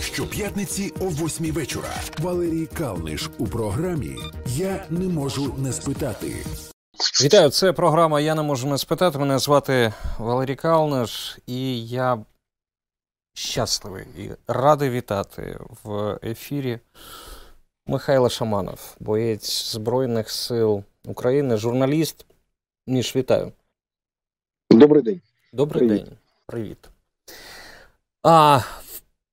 Щоп'ятниці о 8 вечора. Валерій Калниш у програмі Я не можу не спитати. Вітаю, це програма Я не можу не спитати. Мене звати Валерій Калниш, і я щасливий і радий вітати в ефірі Михайло Шаманов, боєць Збройних сил України, журналіст. Міш, вітаю. Добрий день. Добрий Привіт. день. Привіт. А,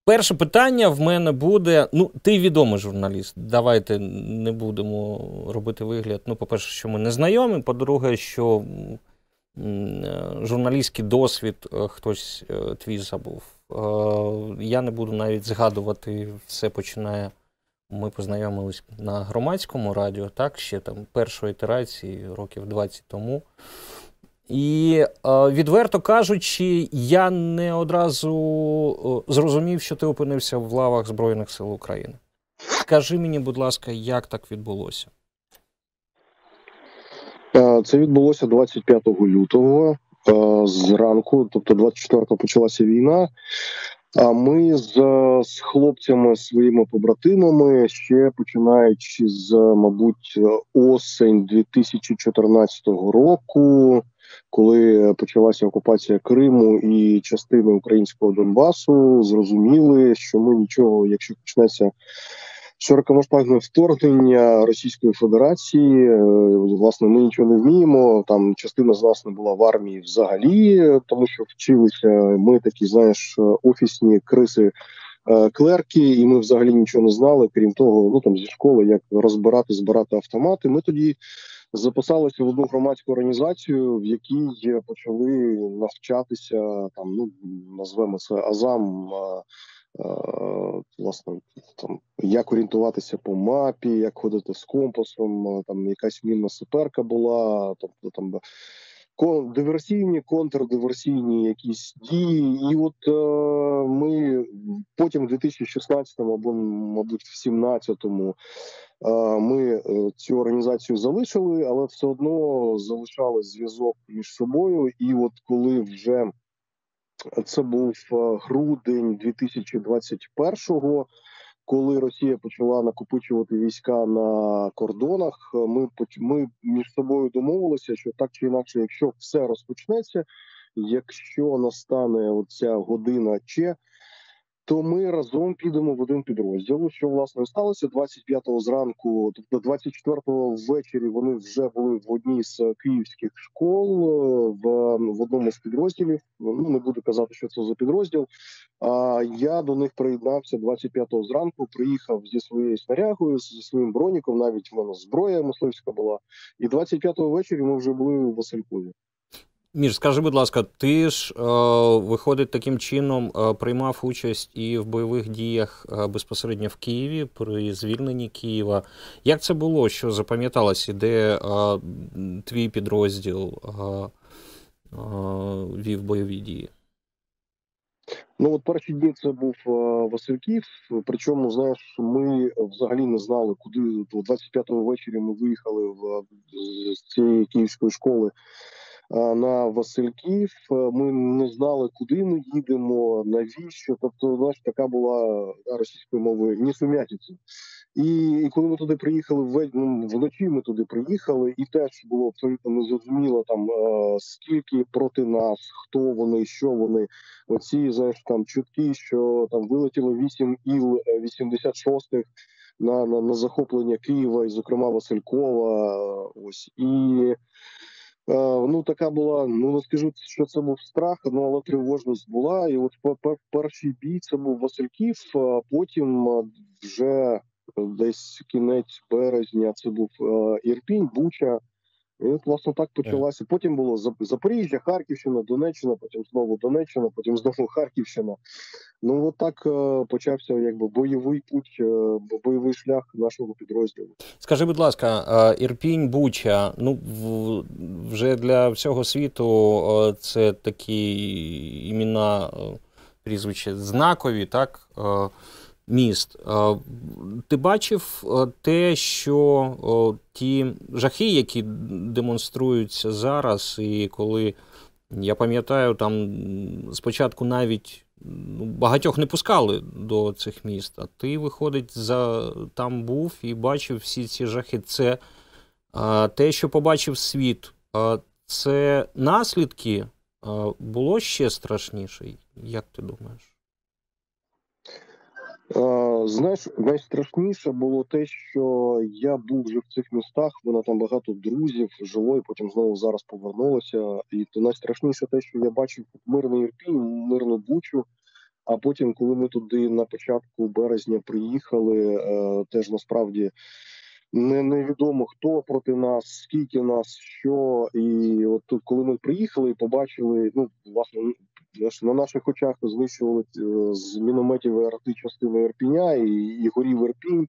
перше питання в мене буде. Ну, ти відомий журналіст. Давайте не будемо робити вигляд. Ну, по-перше, що ми не знайомі. По-друге, що е, журналістський досвід е, хтось е, твій забув. Я не буду навіть згадувати, все починає. Ми познайомились на громадському радіо, так, ще там першої ітерації, років 20 тому. І е, відверто кажучи, я не одразу е, зрозумів, що ти опинився в лавах Збройних сил України. Скажи мені, будь ласка, як так відбулося? Е, Це відбулося 25 лютого зранку, тобто 24-го почалася війна. А ми з, з хлопцями, своїми побратимами, ще починаючи з, мабуть, осень 2014 року, коли почалася окупація Криму і частини українського Донбасу, зрозуміли, що ми нічого, якщо почнеться широкомасштабне вторгнення Російської Федерації. е, Власне, ми нічого не вміємо. Там частина з нас не була в армії взагалі, е, тому що вчилися. Ми такі, знаєш, е, офісні криси. е, Клерки, і ми взагалі нічого не знали, крім того, ну там зі школи, як розбирати, збирати автомати. Ми тоді записалися в одну громадську організацію, в якій почали навчатися там, ну назвемо це Азам. Власне, там як орієнтуватися по мапі, як ходити з компасом, там якась мінна суперка була, тобто там диверсійні, контрдиверсійні якісь дії. І от е, ми потім в 2016 або, мабуть, в 17-му е, ми е, цю організацію залишили, але все одно залишали зв'язок між собою. І от коли вже це був е, грудень 2021-го, коли Росія почала накопичувати війська на кордонах. е, Ми ми між собою домовилися, що так чи інакше, якщо все розпочнеться, якщо настане оця година Че, то ми разом підемо в один підрозділ. Що власне сталося 25-го зранку, тобто 24-го ввечері. Вони вже були в одній з київських школ е, в, в одному з підрозділів. Ну не буду казати, що це за підрозділ. А я до них приєднався 25-го зранку. Приїхав зі своєю снарягою, зі своїм броніком. Навіть в мене зброя мисливська була. І 25-го ввечері ми вже були у Василькові. Між, скажи, будь ласка, ти ж е, виходить таким чином е, приймав участь і в бойових діях е, безпосередньо в Києві при звільненні Києва. Як це було? Що запам'яталось, і де твій підрозділ е, е, вів бойові дії? Ну от перші дні це був е, Васильків. Причому, знаєш, ми взагалі не знали, куди то 25-го ввечері ми виїхали в з цієї київської школи на Васильків. Е, Ми не знали, куди ми їдемо, навіщо. Тобто, знаєш, така була російською мовою несумятиця. І, і коли ми туди приїхали вве- ну, вночі, ми туди приїхали, і теж було абсолютно незрозуміло там е, скільки проти нас, хто вони, що вони. Оці знаєш, там чутки, що там вилетіло 8 іл 86-х на, на, на захоплення Києва, і, зокрема Василькова. Ось і. Е, ну, така була. Ну не скажу, що це був страх, ну але тривожність була. І от пер- пер- перший бій це був Васильків. а Потім е, вже десь кінець березня це був е, Ірпінь, Буча. І от, власне, так почалося. Потім було Зап- Запоріжжя, Харківщина, Донеччина, потім знову Донеччина, потім знову Харківщина. Ну от так е, почався якби бойовий путь, е, бойовий шлях нашого підрозділу. Скажи, будь ласка, е, Ірпінь, Буча, ну вже для всього світу це такі імена, прізвища знакові, так? Міст. Ти бачив те, що ті жахи, які демонструються зараз, і коли я пам'ятаю, там спочатку навіть ну, багатьох не пускали до цих міст. А ти, виходить, за, там був і бачив всі ці жахи. Це те, що побачив світ, а, це наслідки було ще страшніше. Як ти думаєш? Знаєш, найстрашніше було те, що я був вже в цих містах. Вона там багато друзів жило, і потім знову зараз повернулося. І то найстрашніше те, що я бачив мирний Ірпінь, мирну бучу. А потім, коли ми туди на початку березня приїхали, е, теж насправді не невідомо хто проти нас, скільки нас, що. І от тут, коли ми приїхали і побачили, ну власне на наших очах знищували е, з мінометів РТ частини Ірпіня і, і горів Ірпінь.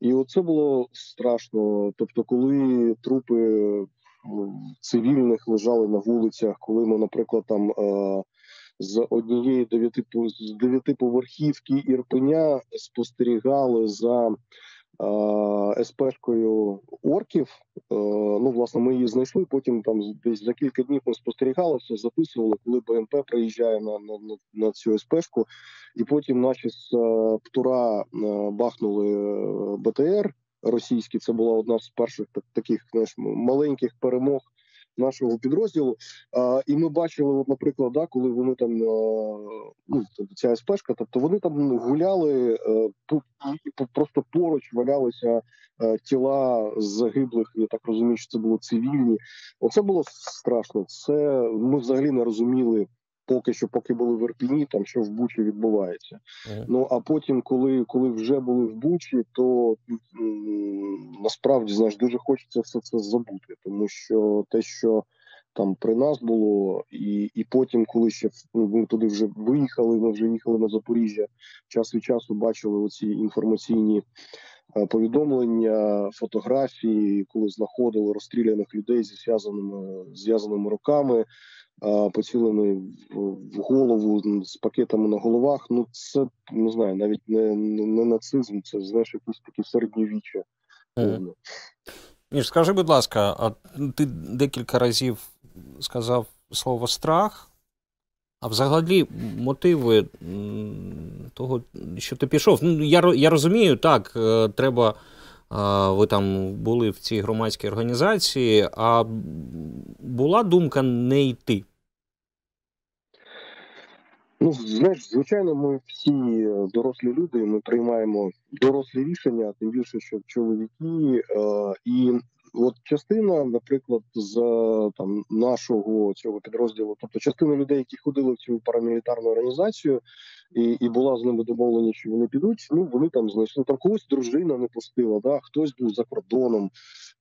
І оце було страшно. Тобто, коли трупи цивільних лежали на вулицях, коли ми, наприклад, там е, з однієї дев'яти з дев'ятиповерхівки Ірпеня спостерігали за СПшкою орків. Е, ну, власне, ми її знайшли. Потім там десь за кілька днів ми спостерігали, все записували, коли БМП приїжджає на на, на цю СПшку. І потім наші з е, птура е, бахнули БТР російські. Це була одна з перших таких знаєш, маленьких перемог нашого підрозділу. А, І ми бачили, от, наприклад, да, коли вони там ну ця СПшка, тобто вони там гуляли і просто поруч валялися тіла загиблих. Я так розумію, що це було цивільні. Оце було страшно. Це ми взагалі не розуміли поки що, поки були в Ірпіні, там що в Бучі відбувається. Ага. Ну а потім, коли коли вже були в Бучі, то м, насправді знаєш, дуже хочеться все це забути, тому що те, що там при нас було, і і потім, коли ще ну, ми туди вже виїхали, ми вже їхали на Запоріжжя, час від часу бачили оці інформаційні. Е, повідомлення, фотографії, коли знаходили розстріляних людей зі зв'язаними зв'язаними руками, поцілений в голову з пакетами на головах. Ну це не знаю, навіть не не нацизм, це знаєш, якісь такі середньовіччя. Mm. Міш, скажи, будь ласка, а ти декілька разів сказав слово страх, а взагалі мотиви того, що ти пішов. Ну, Я я розумію, так, е, треба. Ви там були в цій громадській організації, а була думка не йти? Ну, знаєш, звичайно, ми всі е, дорослі люди, ми приймаємо дорослі рішення, тим більше, що чоловіки, е, і от частина, наприклад, з там нашого цього підрозділу, тобто частина людей, які ходили в цю парамілітарну організацію, і і була з ними домовлені, що вони підуть. Ну вони там знайшли там когось дружина не пустила, да хтось був за кордоном,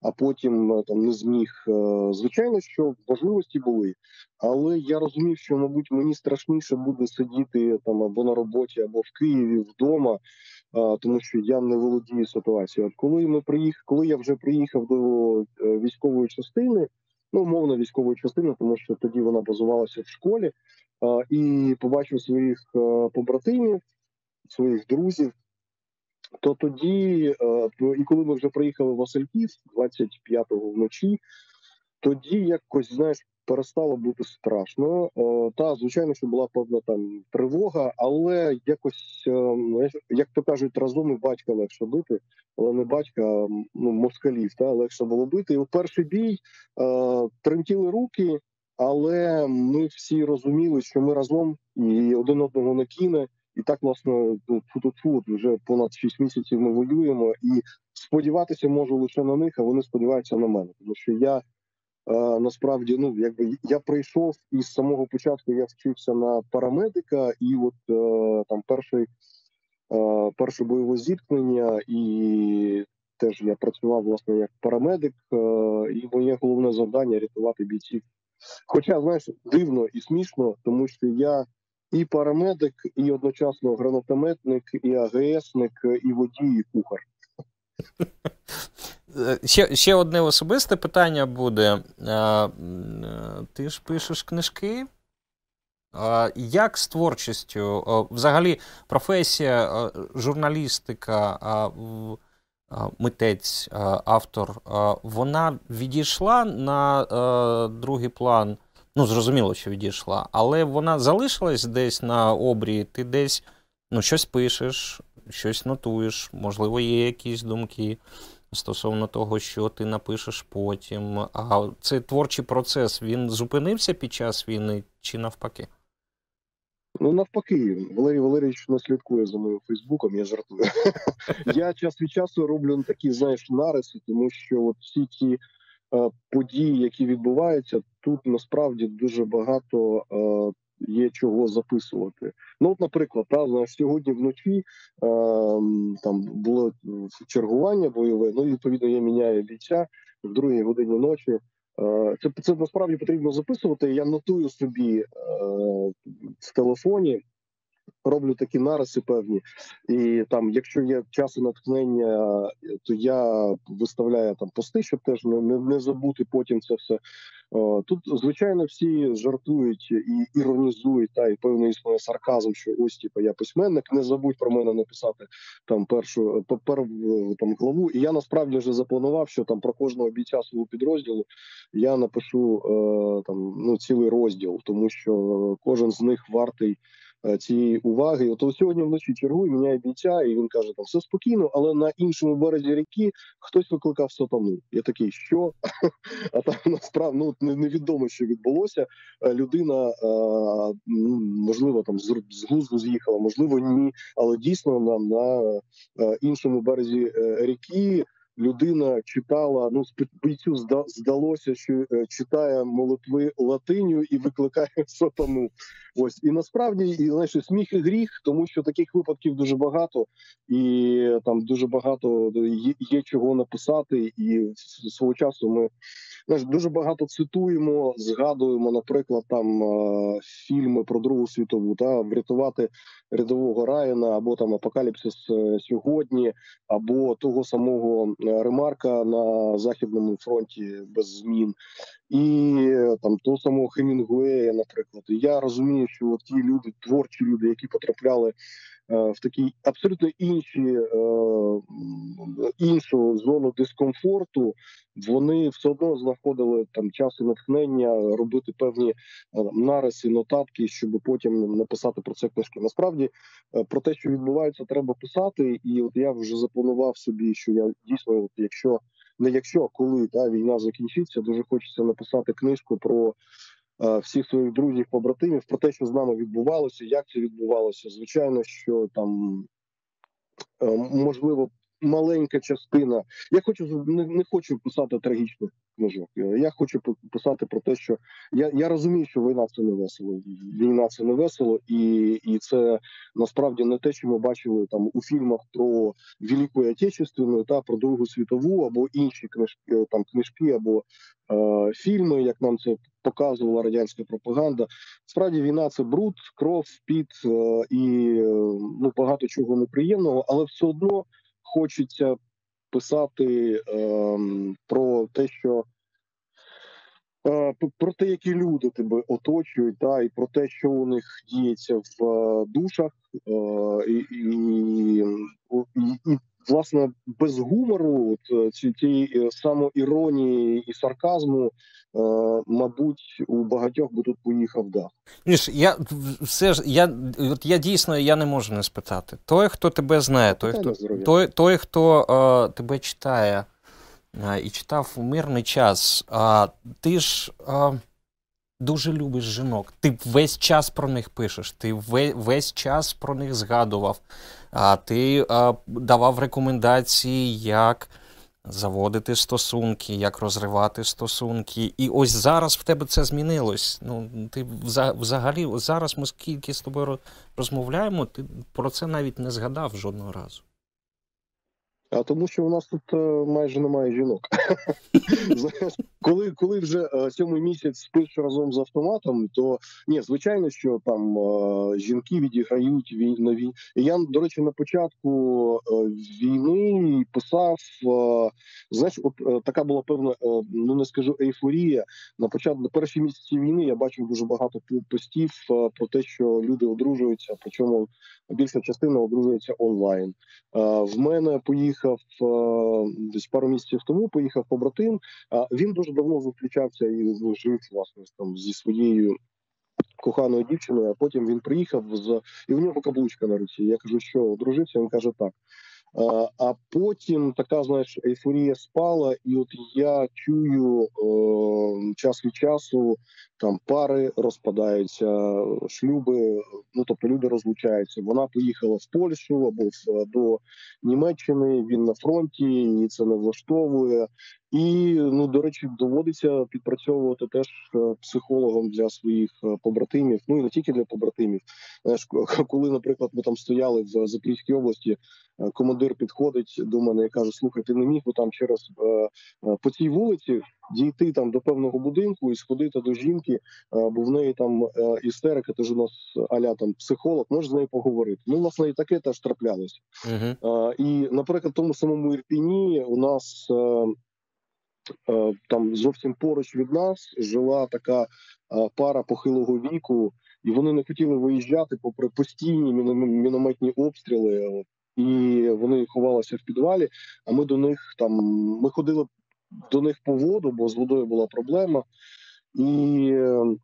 а потім е, там не зміг. Е, звичайно, що можливості були, але я розумів, що мабуть мені страшніше буде сидіти там або на роботі, або в Києві вдома тому що я не володію ситуацією. От коли ми приїхали, коли я вже приїхав до е, військової частини, ну умовно військової частини, тому що тоді вона базувалася в школі, і побачив своїх е, побратимів, своїх друзів. То тоді, е, і коли ми вже приїхали в Васильків 25-го вночі, тоді якось знаєш перестало бути страшно. Е, та звичайно, що була певна там тривога, але якось е, як то кажуть, разом і батька легше бити, але не батька, ну москалів. Та легше було бити. І у перший бій е, тремтіли руки, але ми всі розуміли, що ми разом і один одного не кине. І так, власне, фу-фу-фу, вже понад 6 місяців ми воюємо, і сподіватися можу лише на них, а вони сподіваються на мене, тому що я насправді ну якби я прийшов і з самого початку я вчився на парамедика, і от е, там перший е, перше бойове зіткнення, і теж я працював власне як парамедик, е, і моє головне завдання рятувати бійців. Хоча знаєш, дивно і смішно, тому що я і парамедик, і одночасно гранатометник, і АГСник, і водій, і кухар. Ще ще одне особисте питання буде. Ти ж пишеш книжки? Як з творчістю? Взагалі, професія, журналістика, митець, автор, вона відійшла на другий план Ну, зрозуміло, що відійшла, але вона залишилась десь на обрії, ти десь ну, щось пишеш, щось нотуєш, можливо, є якісь думки стосовно того, що ти напишеш потім. А цей творчий процес він зупинився під час війни чи навпаки? Ну, навпаки, Валерій Валерійович не слідкує за моїм Фейсбуком, я жартую. Я час від часу роблю такі, знаєш, нариси, тому що от всі ті е, події, які відбуваються, тут насправді дуже багато е, є чого записувати. Ну, от, наприклад, та знаєш, сьогодні вночі е, там було чергування бойове. Ну, відповідно, я міняю бійця в другій годині ночі. Е, це це насправді потрібно записувати. Я нотую собі е, в телефоні роблю такі нариси певні, і там, якщо є час і натхнення, то я виставляю там пости, щоб теж не не, не забути потім це все. Тут звичайно всі жартують і іронізують та і певно існує сарказм, що ось типу, я письменник. Не забудь про мене написати там першу пер, там главу. І я насправді вже запланував, що там про кожного бійця свого підрозділу я напишу е, там ну цілий розділ, тому що кожен з них вартий. Е, цієї уваги. От сьогодні вночі чергує, міняє бійця, і він каже: там все спокійно, але на іншому березі ріки хтось викликав сатану. Я такий, що а там насправді ну, невідомо, що відбулося. Е, людина е, ну, можливо там з глузду з'їхала, можливо, ні, але дійсно нам на іншому березі ріки людина читала. Ну бійцю здалося, що е, читає молитви латиню і викликає сатану. Ось і насправді і знаєш, сміх і гріх, тому що таких випадків дуже багато, і там дуже багато є, є чого написати. І свого часу ми знаєш, дуже багато цитуємо, згадуємо, наприклад, там е, фільми про Другу світову та врятувати рядового Райана або там Апокаліпсис е, сьогодні, або того самого ремарка на західному фронті без змін, і там того самого Хемінгуея, наприклад. І я розумію, що ті люди, творчі люди, які потрапляли Е, в такій абсолютно інші е, іншу зону дискомфорту, вони все одно знаходили там час і натхнення робити певні е, нариси, нотатки, щоб потім написати про це книжки. Насправді про те, що відбувається, треба писати. І от я вже запланував собі, що я дійсно, от якщо не якщо коли та війна закінчиться, дуже хочеться написати книжку про. Е, всіх своїх друзів, побратимів про те, що з нами відбувалося, як це відбувалося. Звичайно, що там е, можливо маленька частина. Я хочу не, не хочу писати трагічних книжок. Я хочу писати про те, що я я розумію, що війна це не весело. Війна це не весело, і і це насправді не те, що ми бачили там у фільмах про Велику Отечественну, та про Другу світову або інші книжки, там книжки або е, фільми, як нам це показувала радянська пропаганда. Справді війна це бруд, кров, піт е, і е, ну багато чого неприємного, але все одно хочеться писати е, про те, що е, про те, які люди тебе оточують, та і про те, що у них діється в е, душах, е, і, і, і власне без гумору, от, цієї е, самоіронії і сарказму Е, мабуть, у багатьох би тут поїхав дах. Ніж, я все ж я от я дійсно я не можу не спитати. Той, хто тебе знає, той, хто той, той, хто е, тебе читає е, і читав у мирний час, е, ти ж е, дуже любиш жінок. Ти весь час про них пишеш, ти весь час про них згадував, а ти е, давав рекомендації, як заводити стосунки, як розривати стосунки. І ось зараз в тебе це змінилось. Ну, ти взагалі, зараз ми скільки з тобою розмовляємо, ти про це навіть не згадав жодного разу. А тому, що у нас тут е, майже немає жінок. Коли коли вже е, сьомий місяць спиш разом з автоматом, то ні, звичайно, що там е, жінки відіграють на війні. Я до речі, на початку війни писав. Знаєш, от така була певна, ну не скажу ейфорія. На початку на перші місяці війни я бачив дуже багато постів про те, що люди одружуються, причому більша частина одружується онлайн. В мене поїхав поїхав десь пару місяців тому. Поїхав побратим. Він дуже давно зустрічався і жив власне там зі своєю коханою дівчиною. А потім він приїхав з і в нього каблучка на руці. Я кажу, що одружився. Він каже, так. А потім така знаєш, ейфорія спала, і от я чую е, час від часу там пари розпадаються, шлюби, ну тобто люди розлучаються. Вона поїхала в Польщу або до Німеччини. Він на фронті, і це не влаштовує. І ну до речі, доводиться підпрацьовувати теж е, психологом для своїх е, побратимів. Ну і не тільки для побратимів. Знаєш, коли, наприклад, ми там стояли в Запорізькій області, е, командир підходить до мене і каже: Слухай, ти не міг би там через по цій вулиці дійти там до певного будинку і сходити до жінки, бо в неї там істерика, ти ж у нас аля там психолог, можеш з нею поговорити. Ну, власне, і таке теж траплялося. Uh-huh. І, наприклад, в тому самому Ірпіні у нас. Е, там зовсім поруч від нас жила така е, пара похилого віку, і вони не хотіли виїжджати попри постійні мінометні обстріли, і вони ховалися в підвалі. А ми до них там ми ходили до них по воду, бо з водою була проблема, і е,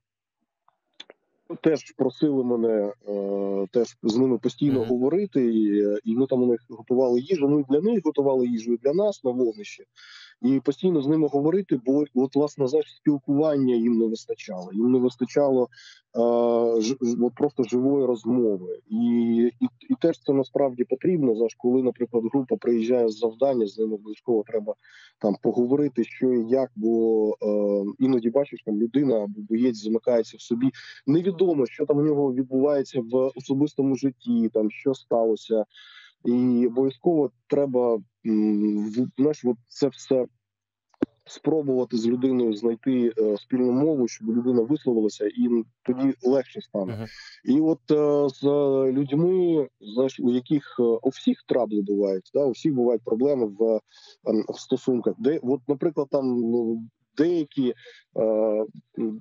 теж просили мене е, теж з ними постійно mm-hmm. говорити, і, і ми там у них готували їжу. Ну і для них готували їжу і для нас на вогнищі і постійно з ними говорити, бо от власне знаєш, спілкування їм не вистачало. Їм не вистачало е, ж, от просто живої розмови, і, і і, теж це насправді потрібно. Знаєш, коли, наприклад, група приїжджає з завдання, з ними обов'язково треба там поговорити, що і як, бо е, іноді бачиш, там людина або боєць замикається в собі. Невідомо, що там у нього відбувається в особистому житті, там що сталося. І обов'язково треба знаєш, от це все спробувати з людиною знайти е, спільну мову, щоб людина висловилася, і тоді легше стане. Uh-huh. І от е, з людьми, знаєш, у яких е, у всіх трабли бувають, да, у всіх бувають проблеми в, ем, в стосунках, де, от, наприклад, там ну, деякі е,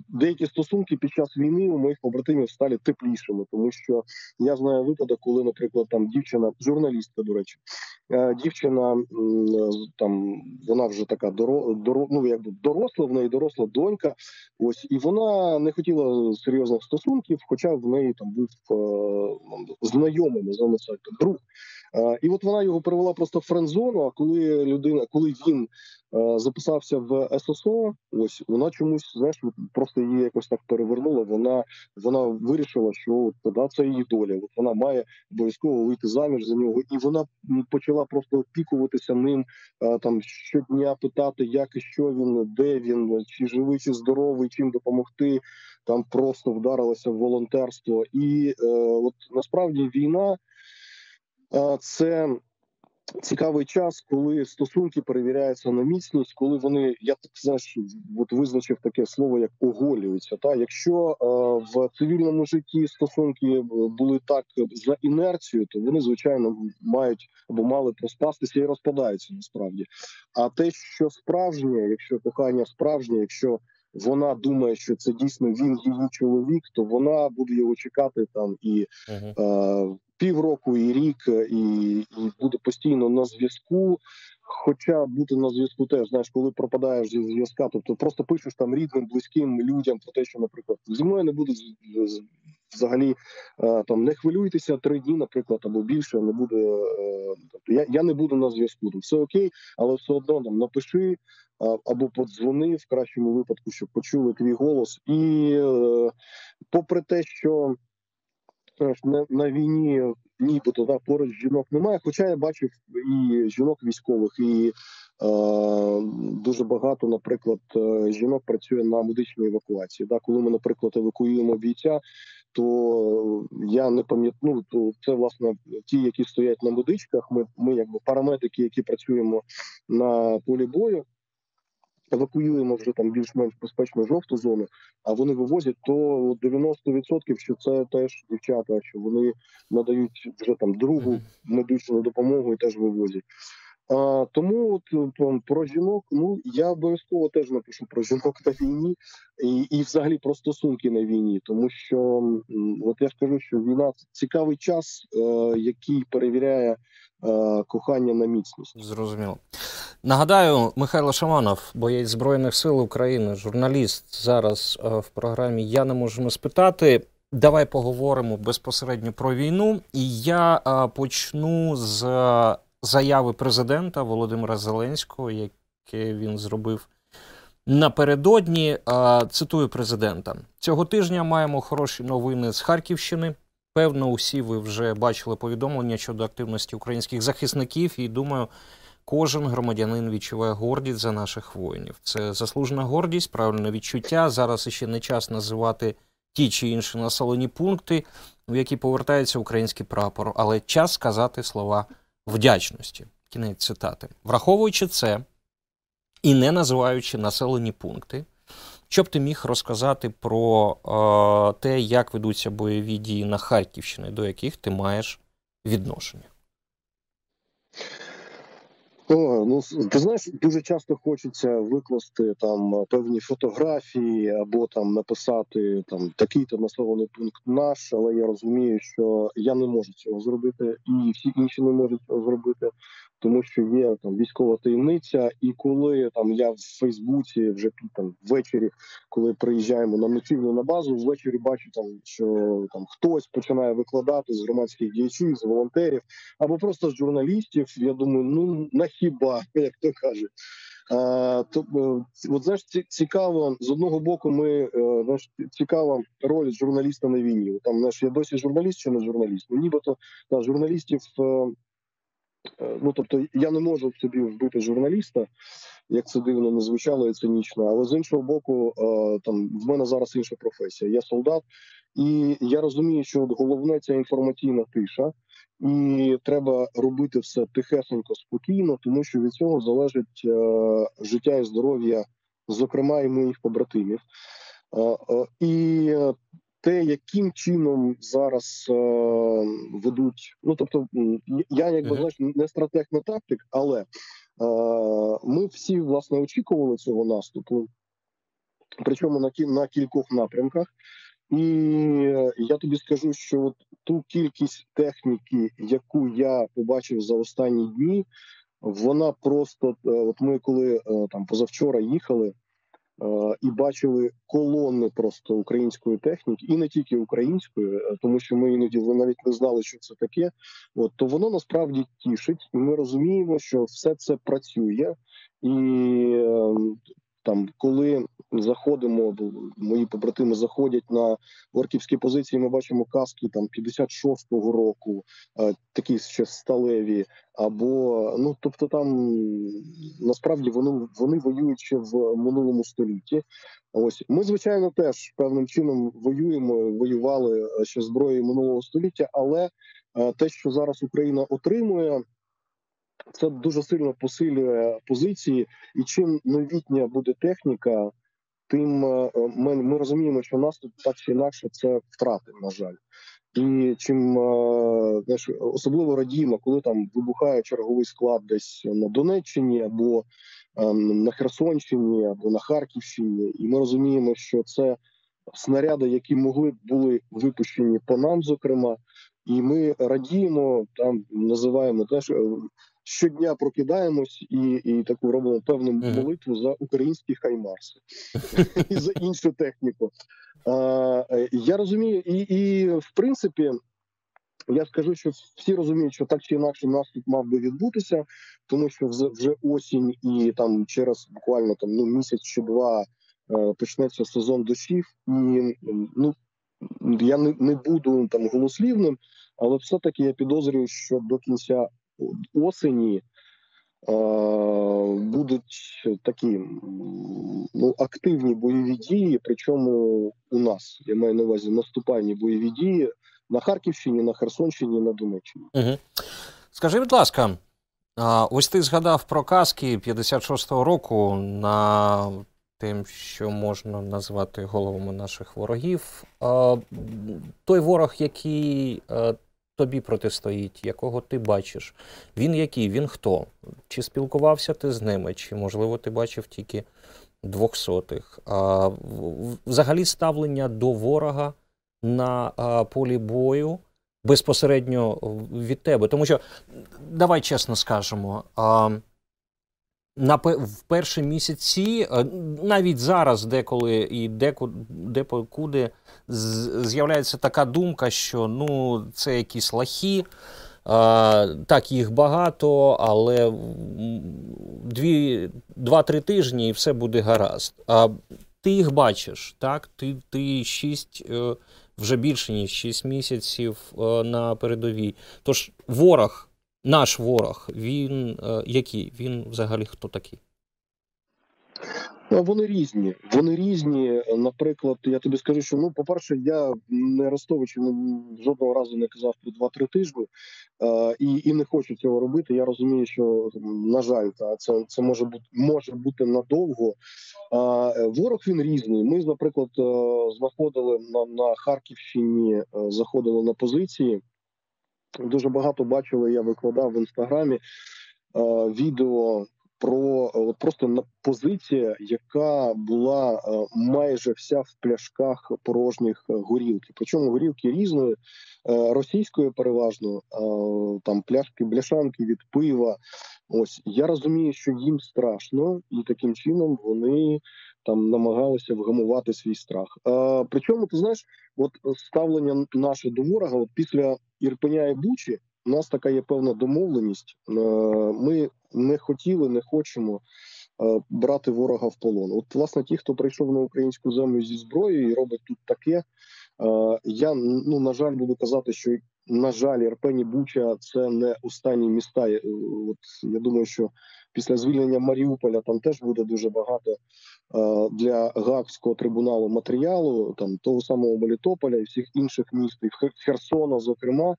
деякі стосунки під час війни у моїх побратимів стали теплішими, тому що я знаю випадок, коли, наприклад, там дівчина, журналістка, до речі, е, дівчина там вона вже така доро, доро, ну, якби доросла, в неї доросла донька. Ось і вона не хотіла серйозних стосунків, хоча в неї там був е, знайомий, називаємо це друг. Е, і от вона його привела просто в френдзону, А коли людина, коли він е, записався в ССО, ось вона чомусь знаєш, просто її якось так перевернула. Вона вона вирішила, що тоді це її доля. От вона має обов'язково вийти заміж за нього, і вона почала просто опікуватися ним е, там щодня, питати, як і що він, де він, чи живий, чи здоровий, чим допомогти. Там просто вдарилася в волонтерство, і е, от насправді війна це цікавий час, коли стосунки перевіряються на міцність, коли вони я так знаєш, от визначив таке слово, як оголюються. Та якщо е, в цивільному житті стосунки були так за інерцією, то вони звичайно мають або мали проспастися і розпадаються насправді. А те, що справжнє, якщо кохання справжнє, якщо вона думає, що це дійсно він її чоловік, то вона буде його чекати там і uh-huh. е, півроку і рік, і, і буде постійно на зв'язку. Хоча бути на зв'язку теж знаєш, коли пропадаєш зі зв'язка, тобто просто пишеш там рідним, близьким людям про те, що, наприклад, зі мною не буде взагалі е, там не хвилюйтеся три дні, наприклад, або більше не буде. Е, тобто я я не буду на зв'язку. Все окей, але все одно там напиши або подзвони в кращому випадку, щоб почули твій голос, і е, попри те, що на, на війні нібито да, поруч жінок немає. Хоча я бачив і жінок військових, і е, дуже багато, наприклад, е, жінок працює на медичній евакуації. Да, Коли ми, наприклад, евакуюємо бійця, то я не пам'ятаю, ну, то це власне ті, які стоять на медичках. Ми, ми якби парамедики, які працюємо на полі бою евакуюємо вже там більш-менш безпечну жовту зону, а вони вивозять, то 90% що це теж дівчата, що вони надають вже там другу медичну допомогу і теж вивозять. А, Тому от про жінок, ну я обов'язково теж напишу про жінок на війні і і взагалі про стосунки на війні, тому що от я ж кажу, що війна це цікавий час, е, який перевіряє е, кохання на міцність. Зрозуміло. Нагадаю, Михайло Шаманов, боєць Збройних сил України, журналіст зараз е, в програмі Я не можу не спитати. Давай поговоримо безпосередньо про війну, і я е, почну з заяви президента Володимира Зеленського, яке він зробив напередодні. Цитую президента: цього тижня маємо хороші новини з Харківщини. Певно, усі ви вже бачили повідомлення щодо активності українських захисників, і думаю, кожен громадянин відчуває гордість за наших воїнів. Це заслужена гордість, правильне відчуття. Зараз іще не час називати ті чи інші населені пункти, в які повертається український прапор, але час сказати слова вдячності. Кінець цитати. Враховуючи це і не називаючи населені пункти, що б ти міг розказати про е, те, як ведуться бойові дії на Харківщині, до яких ти маєш відношення? О, ну ти знаєш, дуже часто хочеться викласти там певні фотографії або там написати там такий-то населений пункт наш, але я розумію, що я не можу цього зробити, і всі інші не можуть цього зробити тому що є там військова таємниця. І коли там я в Фейсбуці вже там ввечері, коли приїжджаємо на ночівлю на базу, ввечері бачу там, що там хтось починає викладати з громадських діячів, з волонтерів або просто з журналістів. Я думаю, ну на хіба як то каже. А, то е, от знаєш, цікаво з одного боку. Ми е, знаєш, цікава роль журналіста на війні. Там знаєш, я досі журналіст чи не журналіст. Ну нібито та журналістів Е, ну тобто я не можу в собі вбити журналіста, як це дивно не звучало і цинічно. Але з іншого боку, е, там в мене зараз інша професія. Я солдат, і я розумію, що от головне це інформаційна тиша, і треба робити все тихесенько, спокійно, тому що від цього залежить е, життя і здоров'я, зокрема і моїх побратимів. І те, яким чином зараз е, ведуть, ну тобто, я якби знаєш, не стратег, не тактик, але е, ми всі власне очікували цього наступу, причому на кі на кількох напрямках. І я тобі скажу, що от ту кількість техніки, яку я побачив за останні дні, вона просто е, от ми коли е, там позавчора їхали. Е, і бачили колони просто української техніки, і не тільки української, е, тому що ми іноді навіть не знали, що це таке. От то воно насправді тішить, і ми розуміємо, що все це працює, і ем, там, коли заходимо, мої побратими заходять на орківські позиції. Ми бачимо каски там 56-го року, е, такі ще сталеві. Або ну тобто, там насправді вони вони воюють ще в минулому столітті. Ось ми, звичайно, теж певним чином воюємо, воювали ще зброєю минулого століття, але е, те, що зараз Україна отримує. Це дуже сильно посилює позиції, і чим новітня буде техніка, тим е, ми ми розуміємо, що наступ так чи інакше це втрати, на жаль. І чим е, знаєш, особливо радіємо, коли там вибухає черговий склад десь на Донеччині або ем, на Херсонщині, або на Харківщині, і ми розуміємо, що це снаряди, які могли б були випущені по нам, зокрема, і ми радіємо там, називаємо теж щодня прокидаємось і і таку робимо певну молитву за українські хаймарси і за іншу техніку. А, е, Я розумію, і, і в принципі. Я скажу, що всі розуміють, що так чи інакше наступ мав би відбутися, тому що вже осінь, і там через буквально там ну місяць чи два е, почнеться сезон дощів. І ну я не не буду там голослівним, але все таки я підозрюю, що до кінця осені будуть такі ну, активні бойові дії. Причому у нас я маю на увазі наступальні бойові дії на Харківщині, на Херсонщині, на Донеччині. Угу. Скажи, будь ласка, ось ти згадав про казки 56-го року на тим, що можна назвати головами наших ворогів. Той ворог, який тобі протистоїть, якого ти бачиш. Він який, він хто? Чи спілкувався ти з ними, чи, можливо, ти бачив тільки двохсотих? А, Взагалі ставлення до ворога на а, полі бою безпосередньо від тебе. Тому що, давай чесно скажемо. А, на в перші місяці, е, навіть зараз, деколи і декуди з'являється така думка, що ну це якісь лахи. Так, їх багато, але два-три тижні і все буде гаразд. А ти їх бачиш, так? Ти ти шість, е, вже більше ніж шість місяців е, на передовій. Тож ворог наш ворог, він е, який? Він взагалі хто такий? Вони різні. Вони різні. Наприклад, я тобі скажу, що ну, по-перше, я не Ростовичу жодного разу не казав про 2-3 тижні е, і і не хочу цього робити. Я розумію, що на жаль, та це це може бути може бути надовго. Е, ворог він різний. Ми, наприклад, е, знаходили на, на Харківщині, заходили на позиції. Дуже багато бачили, я викладав в інстаграмі е, відео про от просто на позиція, яка була е, майже вся в пляшках порожніх горілки. Причому горілки різної, е, російської переважно там пляшки, бляшанки від пива. Ось я розумію, що їм страшно, і таким чином вони там намагалися вгамувати свій страх. Причому ти знаєш, от ставлення наше до ворога, от після Ірпеня і Бучі, у нас така є певна домовленість. Е, ми не хотіли, не хочемо е, брати ворога в полон. От, власне, ті, хто прийшов на українську землю зі зброєю і робить тут таке. Е, я ну на жаль буду казати, що на жаль, Ірпені Буча це не останні міста. От я думаю, що після звільнення Маріуполя там теж буде дуже багато для Гаагського трибуналу матеріалу, там того самого Мелітополя і всіх інших міст, і Херсона, зокрема.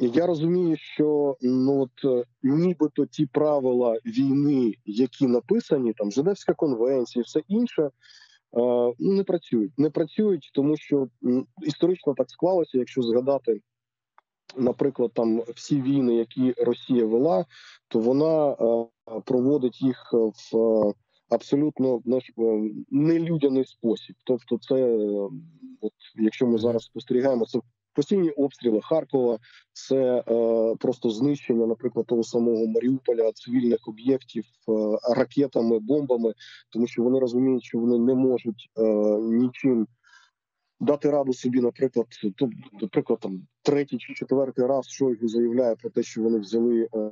Я розумію, що ну от е, нібито ті правила війни, які написані, там Женевська конвенція, все інше, е, ну не працюють. Не працюють, тому що історично так склалося, якщо згадати, наприклад, там всі війни, які Росія вела, то вона е, проводить їх в абсолютно знаєш, нелюдяний спосіб. Тобто, це от якщо ми зараз спостерігаємо, це постійні обстріли Харкова, це е, просто знищення, наприклад, того самого Маріуполя, цивільних об'єктів е, ракетами, бомбами, тому що вони розуміють, що вони не можуть е, нічим дати раду собі, наприклад, то, наприклад, там третій чи четвертий раз Шойгу заявляє про те, що вони взяли е, е,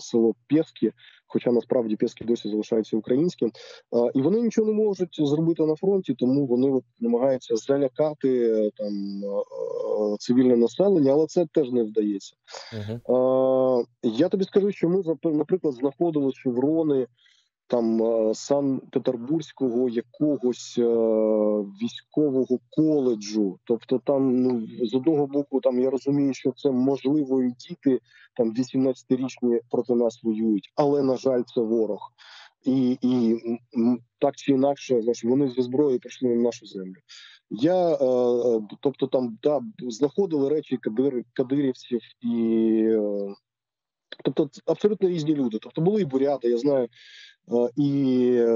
село Пєски, хоча насправді Пєски досі залишаються українським, е, і вони нічого не можуть зробити на фронті, тому вони от намагаються залякати е, там е, цивільне населення, але це теж не вдається. Uh-huh. Я тобі скажу, що ми наприклад знаходили шеврони там Санкт-Петербурзького якогось військового коледжу. Тобто, там ну з одного боку, там я розумію, що це можливо і діти там 18-річні проти нас воюють, але на жаль, це ворог. І і так чи інакше, знаєш, вони зі зброєю прийшли на нашу землю. Я е, е тобто там да знаходили речі кадир, кадирівців і е, тобто абсолютно різні люди. Тобто були і буряти, я знаю і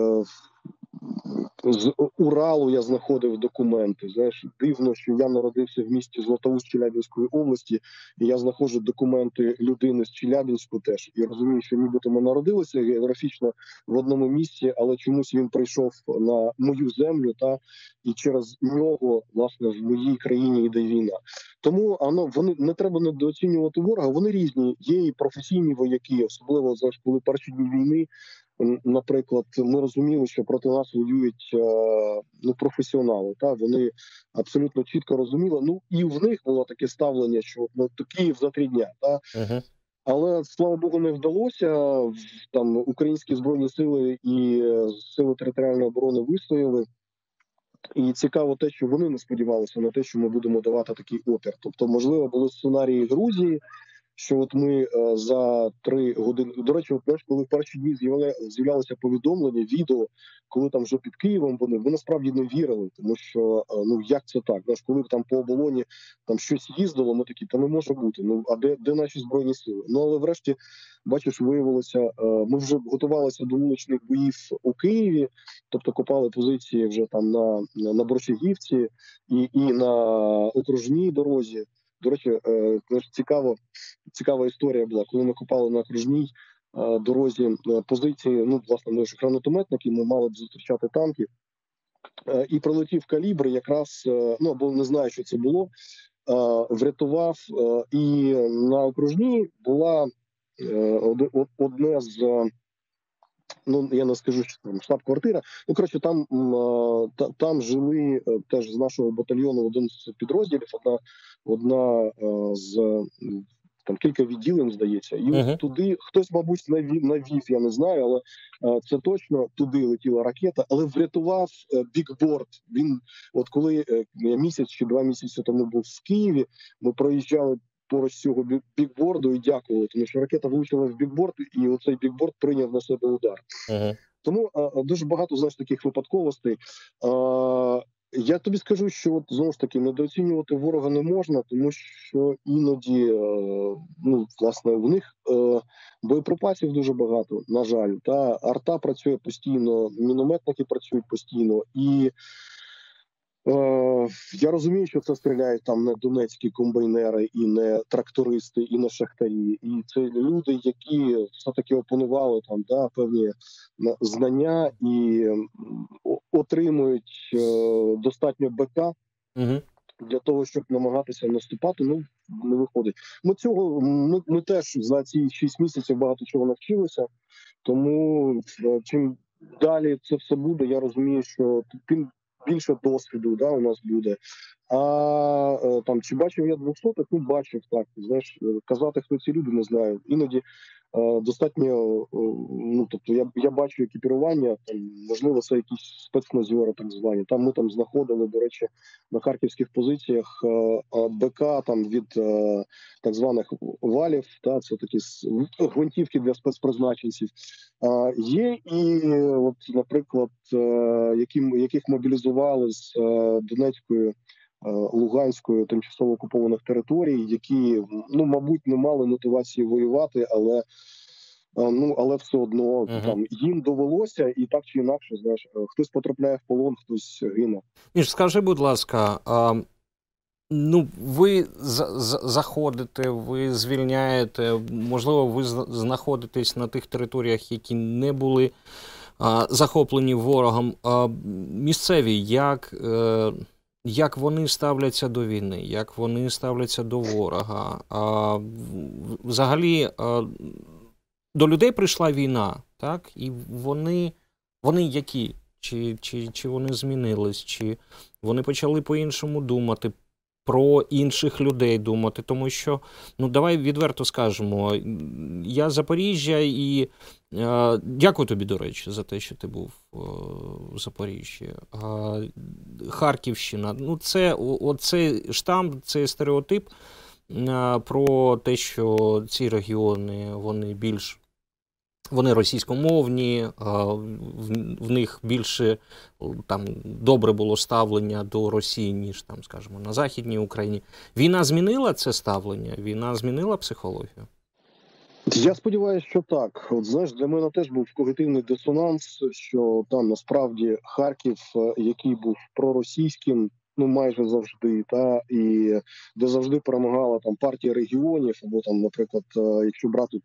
з Уралу я знаходив документи. Знаєш, дивно, що я народився в місті Златоуст Челябінської області, і я знаходжу документи людини з Челябінську теж і розумію, що нібито ми народилися географічно в одному місці, але чомусь він прийшов на мою землю, та і через нього власне в моїй країні йде війна. Тому ано вони не треба недооцінювати ворога. Вони різні. Є і професійні вояки, особливо знаєш, коли перші дні війни наприклад, ми розуміли, що проти нас воюють е, ну професіонали. Та вони абсолютно чітко розуміли. Ну і в них було таке ставлення, що ну то Київ за три дня. Та uh-huh. але слава Богу, не вдалося. Там українські збройні сили і сили територіальної оборони вистояли. І цікаво те, що вони не сподівалися на те, що ми будемо давати такий опір. Тобто, можливо, були сценарії Грузії, що от ми е, за три години до речі, от, коли в перші дні з'являлося повідомлення, відео, коли там вже під Києвом вони ви насправді не вірили, тому що е, ну як це так? Знаєш, коли там по оболоні там щось їздило, ми такі та не може бути. Ну а де де наші збройні сили? Ну але врешті бачиш, виявилося, е, ми вже готувалися до вуличних боїв у Києві, тобто копали позиції вже там на на Борщагівці і, і на окружній дорозі. До речі, е, цікаво, цікава історія була, коли ми копали на окружній е, дорозі е, позиції. Ну, власне, ми ж гранатометники, ми мали б зустрічати танки. І прилетів калібр, якраз ну або не знаю, що це було. Врятував, і на окружній була одне з ну я не скажу, що там штаб-квартира. Ну коротше, там та, там жили е, теж з нашого батальйону один з підрозділів. Одна одна е, з там кілька відділень здається, і uh-huh. туди хтось, мабуть, навів, навів, я не знаю, але е, це точно туди летіла ракета, але врятував бікборд. Він, от коли я місяць чи два місяці тому був в Києві, ми проїжджали поруч цього бікборду і дякували, тому що ракета влучила в бікборд, і оцей бікборд прийняв на себе удар. Uh-huh. Тому а, дуже багато знаєш таких випадковостей. А, я тобі скажу, що от знову ж таки недооцінювати ворога не можна, тому що іноді ну власне в них боєприпасів дуже багато. На жаль, та арта працює постійно, мінометники працюють постійно і. Е, я розумію, що це стріляють там не донецькі комбайнери, і не трактористи, і не шахтарі. І це люди, які все таки опанували там да певні знання і отримують е, достатньо БК угу. для того, щоб намагатися наступати. Ну не виходить. Ми цього ми, ми теж за ці шість місяців багато чого навчилися, тому е, чим. Далі це все буде. Я розумію, що тим більше досвіду да, у нас буде. А е, там чи бачив я 200, ну бачив так. Знаєш, казати, хто ці люди, не знаю. Іноді Е, достатньо, е, ну тобто, я я бачу екіпірування, там можливо, це якісь спецназьори, так звані. Там ми там знаходили, до речі, на харківських позиціях е, БК там від так званих валів. Та це такі гвинтівки для спецпризначенців. Є і, от, наприклад, які яких мобілізували з Донецької. Е, Луганської тимчасово окупованих територій, які ну мабуть не мали мотивації воювати, але е, ну але все одно uh-huh. там їм довелося, і так чи інакше, знаєш, е, хтось потрапляє в полон, хтось гине. Між скажи, будь ласка, а, ну ви заходите, ви звільняєте, можливо, ви знаходитесь на тих територіях, які не були а, захоплені ворогом. А, Місцеві як. Е, як вони ставляться до війни, як вони ставляться до ворога. А, Взагалі а, до людей прийшла війна, так? І вони вони які? Чи, чи, Чи вони змінились, чи вони почали по-іншому думати, про інших людей думати, тому що ну давай відверто скажемо. Я Запоріжжя і е, дякую тобі, до речі, за те, що ти був е, в Запоріжжі. Е, Харківщина. Ну, це оцей штамп, цей стереотип е, про те, що ці регіони вони більш вони російськомовні, в них більше там добре було ставлення до Росії, ніж там, скажімо, на Західній Україні. Війна змінила це ставлення? Війна змінила психологію? Я сподіваюся, що так. От знаєш, для мене теж був когнітивний дисонанс, що там насправді Харків, е, який був проросійським, ну майже завжди, та і де завжди перемагала там партія регіонів, або там, наприклад, е, якщо брати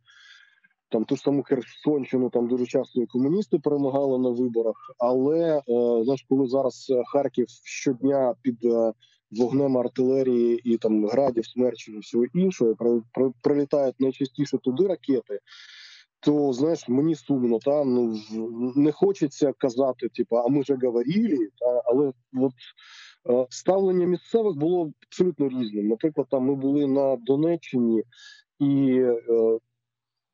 там ту ж саму Херсонщину, там дуже часто і комуністи перемагали на виборах. Але е, знаєш, коли зараз Харків щодня під е, вогнем артилерії і там градів, смерчів і всього іншого, прилітають найчастіше туди ракети. То знаєш, мені сумно, та ну не хочеться казати, типу, а ми вже говорили, та але от е, ставлення місцевих було абсолютно різним. Наприклад, там ми були на Донеччині, і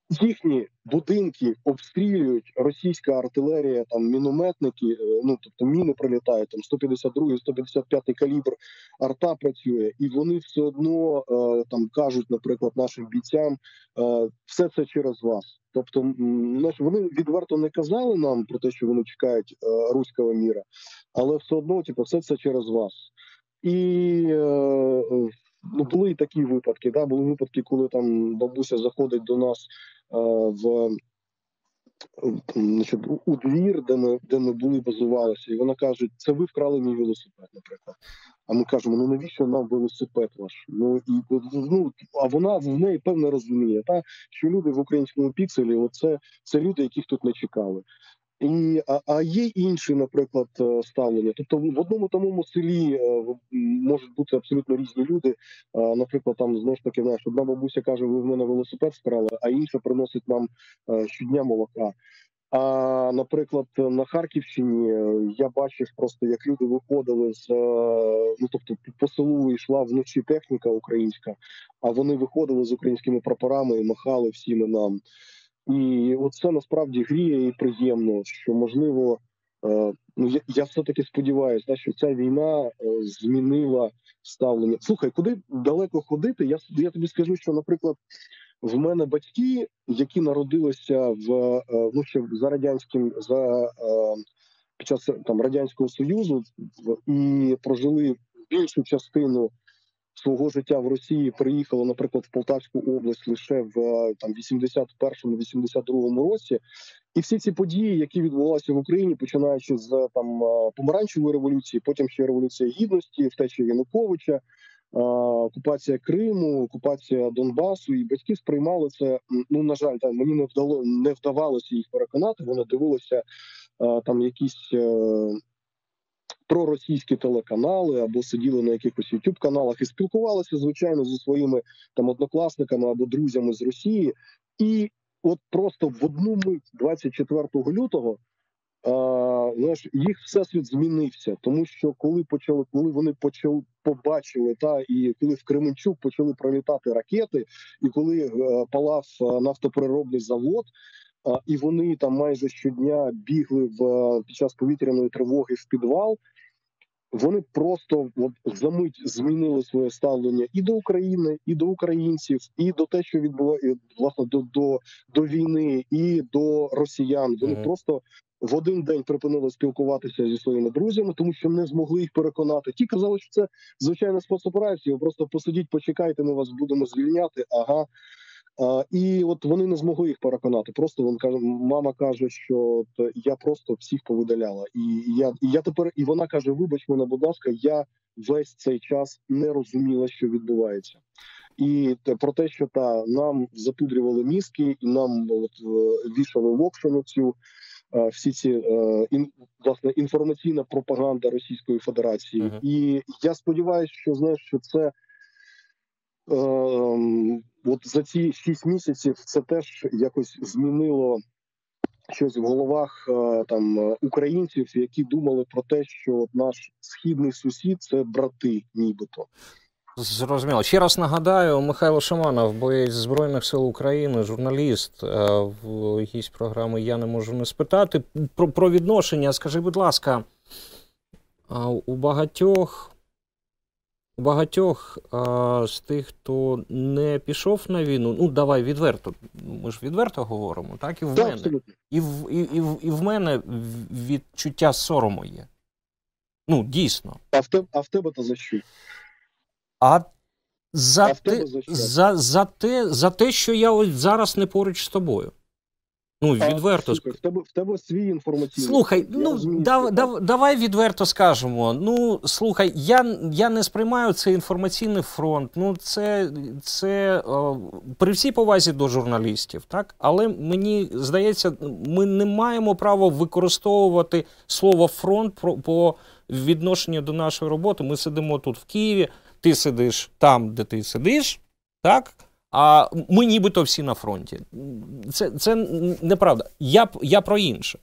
їхні будинки обстрілюють російська артилерія, там мінометники, е, ну тобто міни прилітають, там 152 155 калібр арта працює, і вони все одно е, там кажуть, наприклад, нашим бійцям, е, все це через вас. Тобто, вони відверто не казали нам про те, що вони чекають руського міра, але все одно, типу, все це через вас. І ну, були і такі випадки. Да? Були випадки, коли там бабуся заходить до нас е, в значить, у двір, де ми де ми були, базувалися, і вона каже: це ви вкрали мій велосипед, наприклад. А ми кажемо: ну навіщо нам велосипед ваш? Ну і ну а вона в неї певне розуміє, та що люди в українському пікселі, оце це люди, яких тут не чекали. І а, а є інші, наприклад, е, ставлення. Тобто, в одному тому селі е, можуть бути абсолютно різні люди. Наприклад, там знову ж таки знаєш, одна бабуся каже: ви в мене велосипед скрали, а інша приносить нам е, щодня молока. А наприклад, на Харківщині я бачив просто, як люди виходили з ну тобто по селу йшла вночі техніка українська, а вони виходили з українськими прапорами і махали всіми нам. І це насправді гріє і приємно, що можливо, е, ну я я все таки сподіваюся, що ця війна е, змінила ставлення. Слухай, куди далеко ходити? Я я тобі скажу, що, наприклад, в мене батьки, які народилися в е, ну ще за радянським за під час там радянського союзу і прожили більшу частину свого життя в Росії приїхала, наприклад, в Полтавську область лише в е, там 81-82 році, і всі ці події, які відбувалися в Україні, починаючи з там е, помаранчевої революції, потім ще революція гідності, втеча Януковича. Е, окупація Криму, окупація Донбасу, і батьки сприймали це. Ну на жаль, там мені не вдало не вдавалося їх переконати. Вони дивилися там якісь проросійські телеканали або сиділи на якихось youtube каналах і спілкувалися звичайно зі своїми там однокласниками або друзями з Росії, і от просто в одну мить 24 лютого. А, знаєш, їх всесвіт змінився, тому що коли почали, коли вони почали побачили, та і коли в Кременчук почали пролітати ракети, і коли е, палав е, нафтопереробний завод, а, і вони там майже щодня бігли в е, під час повітряної тривоги в підвал, вони просто от, за мить змінили своє ставлення і до України, і до українців, і до те, що відбуває власне до до, до війни, і до росіян. Вони mm-hmm. просто в один день припинили спілкуватися зі своїми друзями, тому що не змогли їх переконати. Ті казали, що це звичайний спосіб операції. Просто посидіть, почекайте, ми вас будемо звільняти. Ага. І от вони не змогли їх переконати. Просто він каже, мама каже, що я просто всіх повидаляла, і я і я тепер і вона каже: Вибач мене, будь ласка, я весь цей час не розуміла, що відбувається. І про те, що та нам запудрювали мізки, і нам от вішали локшину цю всі ці е, власне інформаційна пропаганда Російської Федерації, uh-huh. і я сподіваюся, що знаєш, що це. От за ці шість місяців це теж якось змінило щось в головах е, там е, українців, які думали про те, що наш східний сусід це брати, нібито. Зрозуміло. Ще раз нагадаю, Михайло Шаманов, боєць Збройних сил України, журналіст е, в якійсь програми Я не можу не спитати. Про про відношення. Скажи, будь ласка, у багатьох у багатьох а, з тих, хто не пішов на війну, ну давай відверто. Ми ж відверто говоримо, так і в так, мене. Абсолютно. І в і, і, в, і в мене відчуття сорому є. Ну, дійсно. А в тебе а в тебе то за що? А за, а те, за, за, за, те, за те, що я ось зараз не поруч з тобою. Ну, відверто слухай, в тебе в тебе свій інформаційний. Слухай, ну розумію, дав, дав, давай відверто скажемо. Ну, слухай, я я не сприймаю цей інформаційний фронт. Ну, це це о, при всій повазі до журналістів, так? Але мені здається, ми не маємо права використовувати слово фронт по, по відношенню до нашої роботи. Ми сидимо тут в Києві, ти сидиш там, де ти сидиш, так? А ми нібито всі на фронті. Це це неправда. Я я про інше.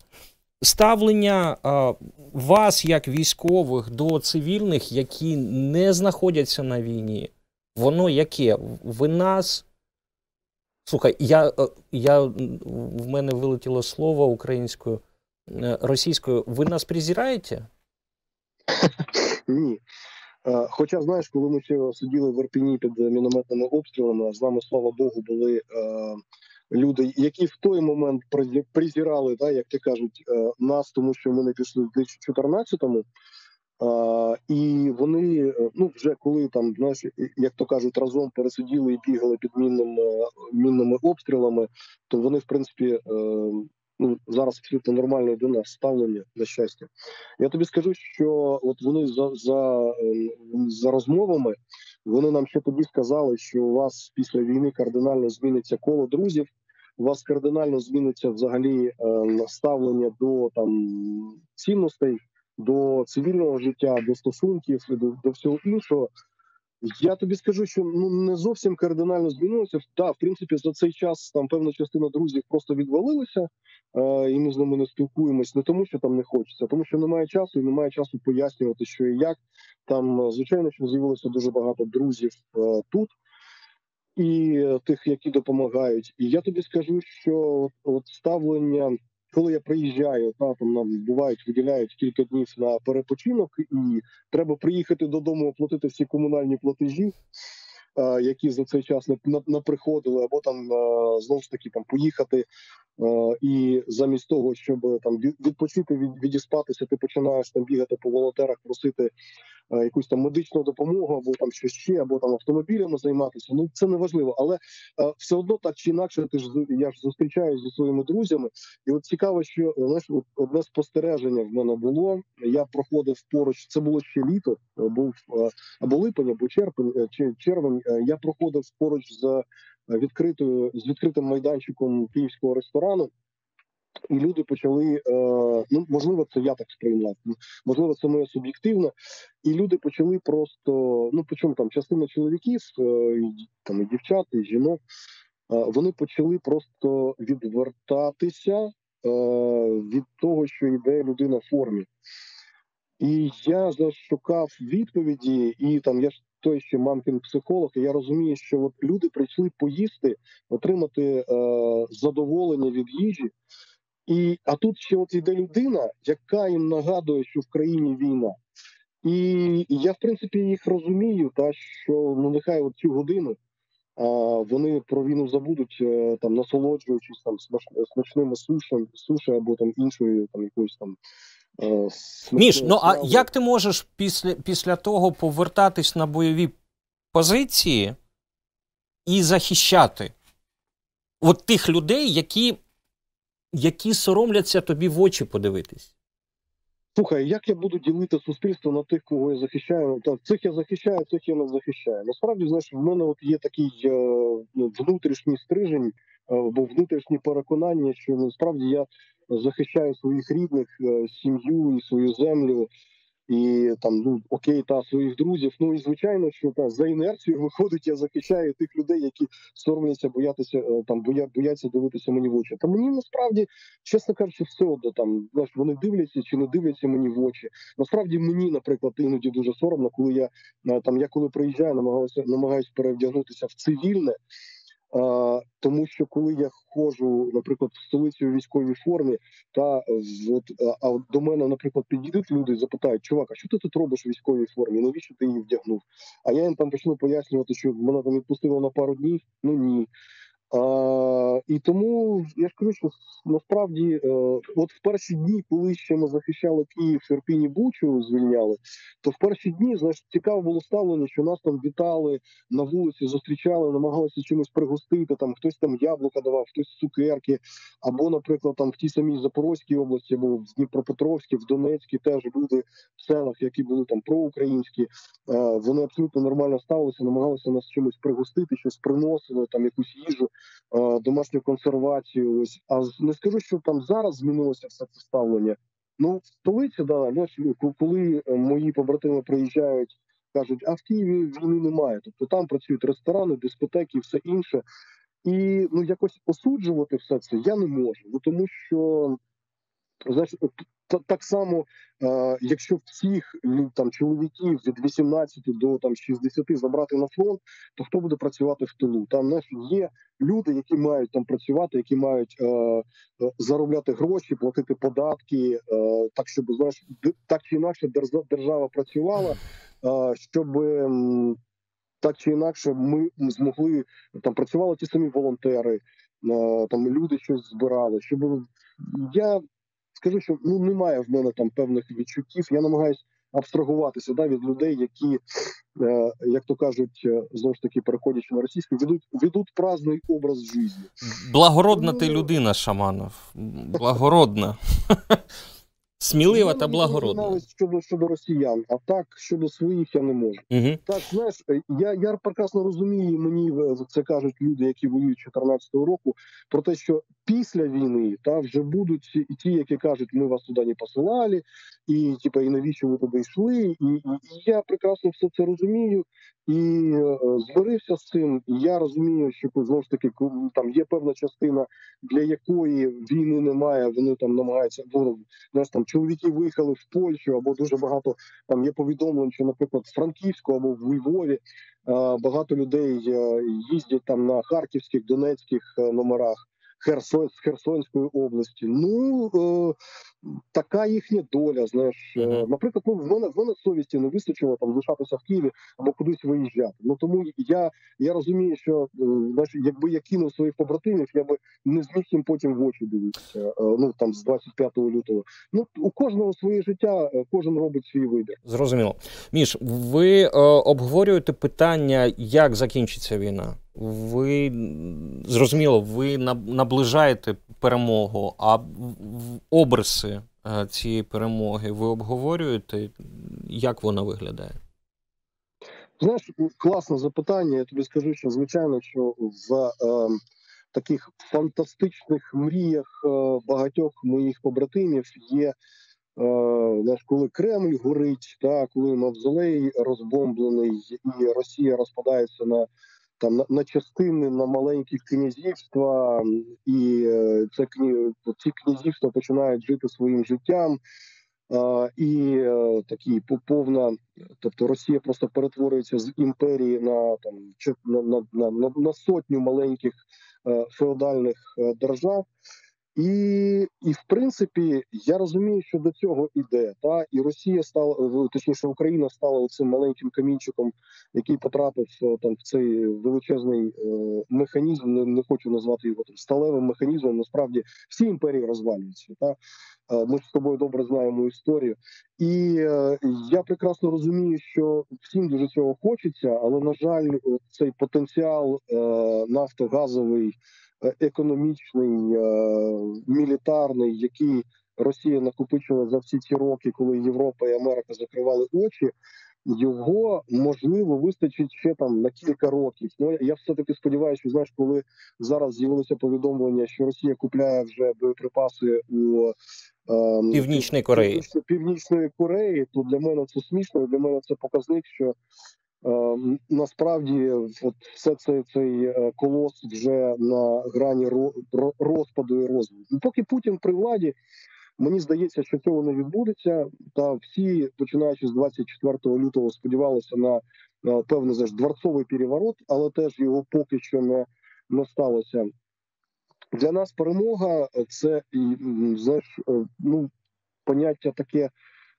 Ставлення а, вас, як військових, до цивільних, які не знаходяться на війні, воно яке? Ви нас Слухай, я, е, я, в мене вилетіло слово українською, е, російською. Ви нас презираєте? Ні. Е, хоча, знаєш, коли ми сиділи в Ірпіні під мінометними обстрілами, з нами, слава Богу, були люди, які в той момент презирали, да, як ти кажуть, нас, тому що ми не пішли в 2014-му. А, І вони ну вже коли там знаєш, як то кажуть, разом пересиділи і бігали під мінними мінними обстрілами, то вони в принципі е, ну зараз абсолютно нормальне до нас ставлення на щастя. Я тобі скажу, що от вони за за, за розмовами вони нам ще тоді сказали, що у вас після війни кардинально зміниться коло друзів. У вас кардинально зміниться взагалі е, ставлення до там цінностей до цивільного життя, до стосунків, до, до всього іншого. Я тобі скажу, що ну не зовсім кардинально змінилося. Та в принципі за цей час там певна частина друзів просто відвалилася, е, і ми з ними не спілкуємось не тому, що там не хочеться, а тому що немає часу, і немає часу пояснювати, що і як там звичайно, що з'явилося дуже багато друзів е, тут і тих, які допомагають. І я тобі скажу, що от ставлення коли я приїжджаю, та там нам бувають, виділяють кілька днів на перепочинок, і треба приїхати додому, оплатити всі комунальні платежі, е, які за цей час не наприходили, або там е, знову ж таки там поїхати. Е, і замість того, щоб там відпочити від відіспатися, ти починаєш там бігати по волонтерах, просити якусь там медичну допомогу, або там щось ще, або там автомобілями займатися. Ну це не важливо, але е, все одно так чи інакше, ти ж я ж зустрічаюся зі своїми друзями, і от цікаво, що знаєш, одне спостереження в мене було. Я проходив поруч. Це було ще літо, е, був або липень, або червень, чи червень. Я проходив поруч з відкритою з відкритим майданчиком київського ресторану. І люди почали, е, ну можливо, це я так сприйняв, можливо, це моє суб'єктивне. І люди почали просто ну причому там частина чоловіків, е, там і дівчат, і жінок, е, вони почали просто відвертатися від того, що йде людина в формі. І я зашукав відповіді, і там я ж той, що мамкін психолог, і я розумію, що от люди прийшли поїсти, отримати задоволення від їжі. І а тут ще от іде людина, яка їм нагадує, що в країні війна. І я, в принципі, їх розумію, та що ну нехай от цю годину а, вони про війну забудуть, е, там насолоджуючись там смачними сушем, суші або там іншою там якоюсь там. Е, Міш, ну а як ти можеш після після того повертатись на бойові позиції і захищати от тих людей, які які соромляться тобі в очі подивитись. Слухай, як я буду ділити суспільство на тих, кого я захищаю? Та цих я захищаю, цих я не захищаю. Насправді, знаєш, в мене от є такий е, ну, внутрішній стрижень, або е, внутрішнє переконання, що насправді я захищаю своїх рідних, е, сім'ю і свою землю і там ну окей, та своїх друзів. Ну і звичайно, що та за інерцією виходить, я захищаю тих людей, які соромляться, боятися е, там, боя, бояться дивитися мені в очі. Та мені насправді, чесно кажучи, все одно там знаєш, вони дивляться чи не дивляться мені в очі. Насправді мені, наприклад, іноді дуже соромно, коли я е, там я коли приїжджаю, намагаюся намагаюся перевдягнутися в цивільне. Тому що коли я ходжу, наприклад, в столицю військовій формі, та от а до мене, наприклад, підійдуть люди і запитають, чувак, а що ти тут робиш у військовій формі? Навіщо ти її вдягнув? А я їм там почну пояснювати, що мене там відпустило на пару днів. Ну ні. І тому я ж кажу, що насправді, е, от в перші дні, коли ще ми захищали Київ, Ірпіні Бучу, звільняли, то в перші дні знаєш, цікаво було ставлення, що нас там вітали на вулиці, зустрічали, намагалися чимось пригостити. Там хтось там яблука давав, хтось цукерки. Або, наприклад, там в тій самій Запорозькій області, або в Дніпропетровській, в Донецькій теж люди в селах, які були там проукраїнські, е, вони абсолютно нормально ставилися, намагалися нас чимось пригостити, щось приносили, там якусь їжу. Е, домашню консервацію. Ось а не скажу, що там зараз змінилося все це ставлення. Ну, в столиці, да, коли е, мої побратими приїжджають, кажуть, а в Києві війни немає. Тобто там працюють ресторани, дискотеки, і все інше. І ну якось осуджувати все це я не можу. Ну тому що знаєш, та, так само, е, якщо всіх ну, там чоловіків від 18 до там 60 забрати на фронт, то хто буде працювати в тилу? Там знаєш, є люди, які мають там працювати, які мають е, е заробляти гроші, платити податки, е, так щоб знаєш, так чи інакше держава працювала, е, щоб так чи інакше ми змогли там працювали ті самі волонтери, е, там люди щось збирали. Щоб я скажу, що ну немає в мене там певних відчуттів. Я намагаюся абстрагуватися да, від людей, які, е, як то кажуть, е, знову ж таки переходячи на російську, ведуть ведуть праздний образ життя. Благородна ти людина, Шаманов. Благородна. Смілива та благородна. щодо щодо росіян, а так щодо своїх я не можу. Угу. Так, знаєш, е, я я прекрасно розумію. Мені це кажуть люди, які воюють 14-го року, про те, що після війни та вже будуть і ті, які кажуть, ми вас туди не посилали, і типа, і навіщо ви туди йшли? І, і, і я прекрасно все це розумію і е, змирився з цим. Я розумію, що знову ж таки там є певна частина, для якої війни немає. Вони там намагаються ну, знаєш, там чоловіки виїхали в Польщу або дуже багато там є повідомлень, що, наприклад, в Франківську або в Львові е, багато людей е, їздять там на харківських донецьких номерах. Херсон з Херсонської області. Ну е, така їхня доля. Знаєш, е, наприклад, ну в мене в мене совісті не вистачило там залишатися в Києві або кудись виїжджати. Ну тому я я розумію, що е, знаєш, якби я кинув своїх побратимів, я би не зміг їм потім в очі дивитися. Е, ну там з 25 лютого. Ну у кожного своє життя, е, кожен робить свій вибір. Зрозуміло. Міш, ви е, обговорюєте питання, як закінчиться війна ви зрозуміло, ви наближаєте перемогу, а обриси е, цієї перемоги ви обговорюєте, як вона виглядає? Знаєш, класне запитання. Я тобі скажу, що звичайно, що в е, таких фантастичних мріях е, багатьох моїх побратимів є. Е, знаєш, коли Кремль горить, та коли Мавзолей розбомблений, і Росія розпадається на там на, частини на маленькі князівства, і е, це ці князівства починають жити своїм життям. І uh, такі повна, тобто Росія просто перетворюється з імперії на там на на, на, на сотню маленьких uh, феодальних держав. І і в принципі я розумію, що до цього іде. Та і Росія стала точніше, Україна стала цим маленьким камінчиком, який потрапив е, там в цей величезний е, механізм. Не, не хочу назвати його там сталевим механізмом. Насправді всі імперії розвалюються. Та е, ми з тобою добре знаємо історію, і е, я прекрасно розумію, що всім дуже цього хочеться, але на жаль, цей потенціал е, нафтогазовий. Е, економічний, е, мілітарний, який Росія накопичила за всі ці роки, коли Європа і Америка закривали очі. Його можливо вистачить ще там на кілька років. Ну я все таки сподіваюся, що знаєш, коли зараз з'явилося повідомлення, що Росія купляє вже боєприпаси у е, Північної Кореї Північної Кореї, то для мене це смішно. Для мене це показник, що насправді, от все цей цей е, колос вже на грані розпаду і розвитку. Поки Путін при владі, мені здається, що цього не відбудеться. Та всі, починаючи з 24 лютого, сподівалися на, на певний знаєш, дворцовий переворот, але теж його поки що не, не сталося. Для нас перемога це знаєш, е, ну поняття таке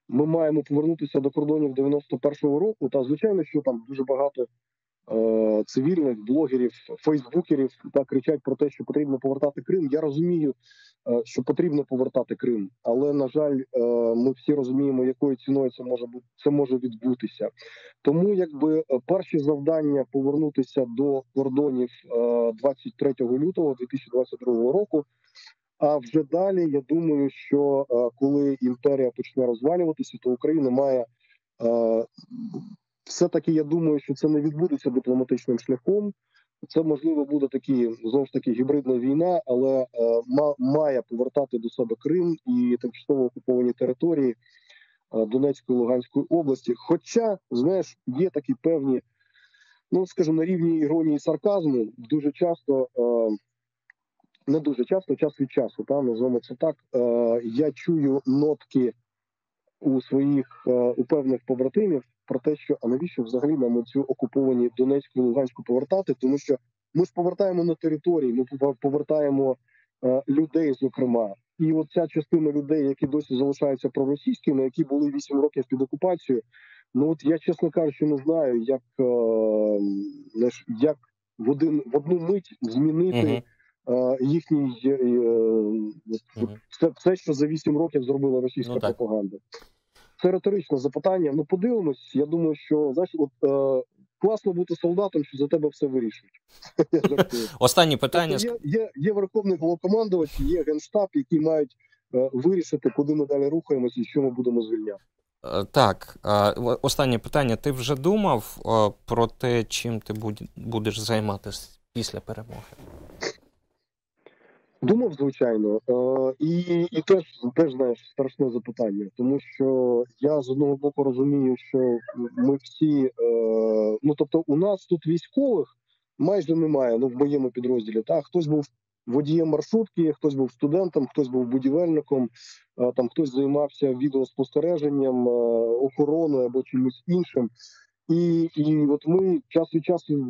ми маємо повернутися до кордонів 91-го року. Та звичайно, що там дуже багато е, цивільних блогерів, фейсбукерів та кричать про те, що потрібно повертати Крим. Я розумію, е, що потрібно повертати Крим, але на жаль, е, ми всі розуміємо, якою ціною це може бути це може відбутися. Тому якби е, перші завдання повернутися до кордонів е, 23 лютого 2022 року. А вже далі я думаю, що е, коли імперія почне розвалюватися, то Україна має е, все таки. Я думаю, що це не відбудеться дипломатичним шляхом. Це можливо буде такі знову ж таки гібридна війна, але е, має повертати до себе Крим і тимчасово окуповані території Донецької Луганської області. Хоча, знаєш, є такі певні, ну скажімо, на рівні іронії сарказму, дуже часто не дуже часто, час від часу, та називаємо це так. Е, Я чую нотки у своїх е, у певних побратимів про те, що а навіщо взагалі нам цю окуповані Донецьку і Луганську повертати, тому що ми ж повертаємо на території, ми повертаємо е, людей, зокрема, і от ця частина людей, які досі залишаються проросійськими, які були 8 років під окупацією. Ну от я чесно кажучи, не знаю, як е, як в один в одну мить змінити. Їхній е, uh-huh. все, що за 8 років зробила російська ну, пропаганда. Це риторичне запитання. Ну подивимось. Я думаю, що знаєш, от е, класно бути солдатом, що за тебе все вирішують. Останнє питання тобто є, є є верховний головкомандувач, є генштаб, які мають е, вирішити, куди ми далі рухаємося і що ми будемо звільняти. Е, так, останнє питання. Ти вже думав про те, чим ти будеш займатися після перемоги? Думав, звичайно, е, і і теж теж знаєш страшне запитання, тому що я з одного боку розумію, що ми всі, е, ну тобто, у нас тут військових майже немає. Ну в моєму підрозділі. Так, хтось був водієм маршрутки, хтось був студентом, хтось був будівельником, е, там хтось займався відеоспостереженням, охороною або чимось іншим. І і от ми час від часу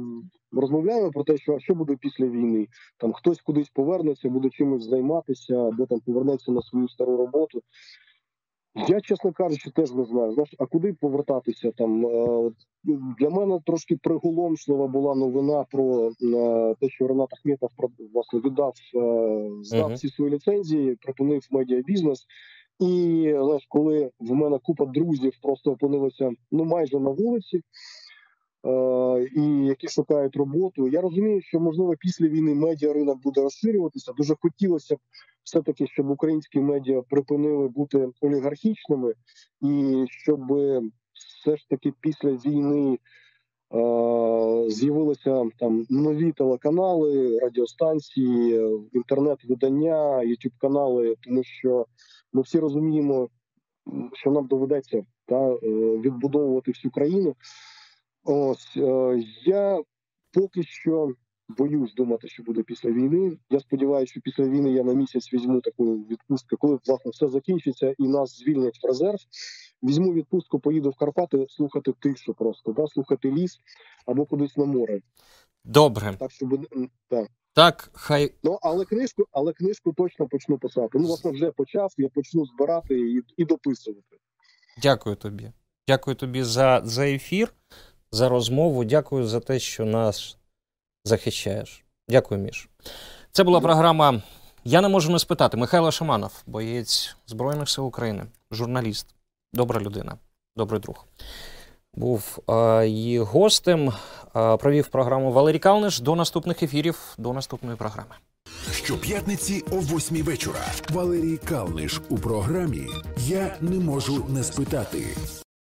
розмовляємо про те, що що буде після війни. Там хтось кудись повернеться, буде чимось займатися, або там повернеться на свою стару роботу. Я, чесно кажучи, теж не знаю. Знаєш, а куди повертатися там? Е, для мене трошки приголомшлива була новина про е, те, що Ренат Ахметов власне віддав е, здав всі свої ліцензії, припинив медіабізнес. І знаєш, коли в мене купа друзів просто опинилися ну майже на вулиці, е, і які шукають роботу. Я розумію, що можливо після війни медіа ринок буде розширюватися. Дуже хотілося б все таки, щоб українські медіа припинили бути олігархічними, і щоб все ж таки після війни. Е, з'явилися там нові телеканали, радіостанції, інтернет-видання, ютуб канали, тому що ми всі розуміємо, що нам доведеться та е, відбудовувати всю країну. Ось е, я поки що боюсь думати, що буде після війни. Я сподіваюся, що після війни я на місяць візьму таку відпустку, коли власне все закінчиться і нас звільнять в резерв. Візьму відпустку, поїду в Карпати слухати тишу, просто да, слухати ліс або кудись на море. Добре, так щоб так. Так, хай. Ну, але книжку, але книжку точно почну писати. Ну, власне, вже почав, я почну збирати і і дописувати. Дякую тобі. Дякую тобі за, за ефір, за розмову. Дякую за те, що нас захищаєш. Дякую, Міш. Це була програма. Я не можу не спитати. Михайло Шаманов, боєць Збройних сил України, журналіст, добра людина, добрий друг був її гостем. Провів програму Валерій Калниш. До наступних ефірів, до наступної програми. Щоп'ятниці о восьмій вечора. Валерій Калниш у програмі Я не можу не спитати.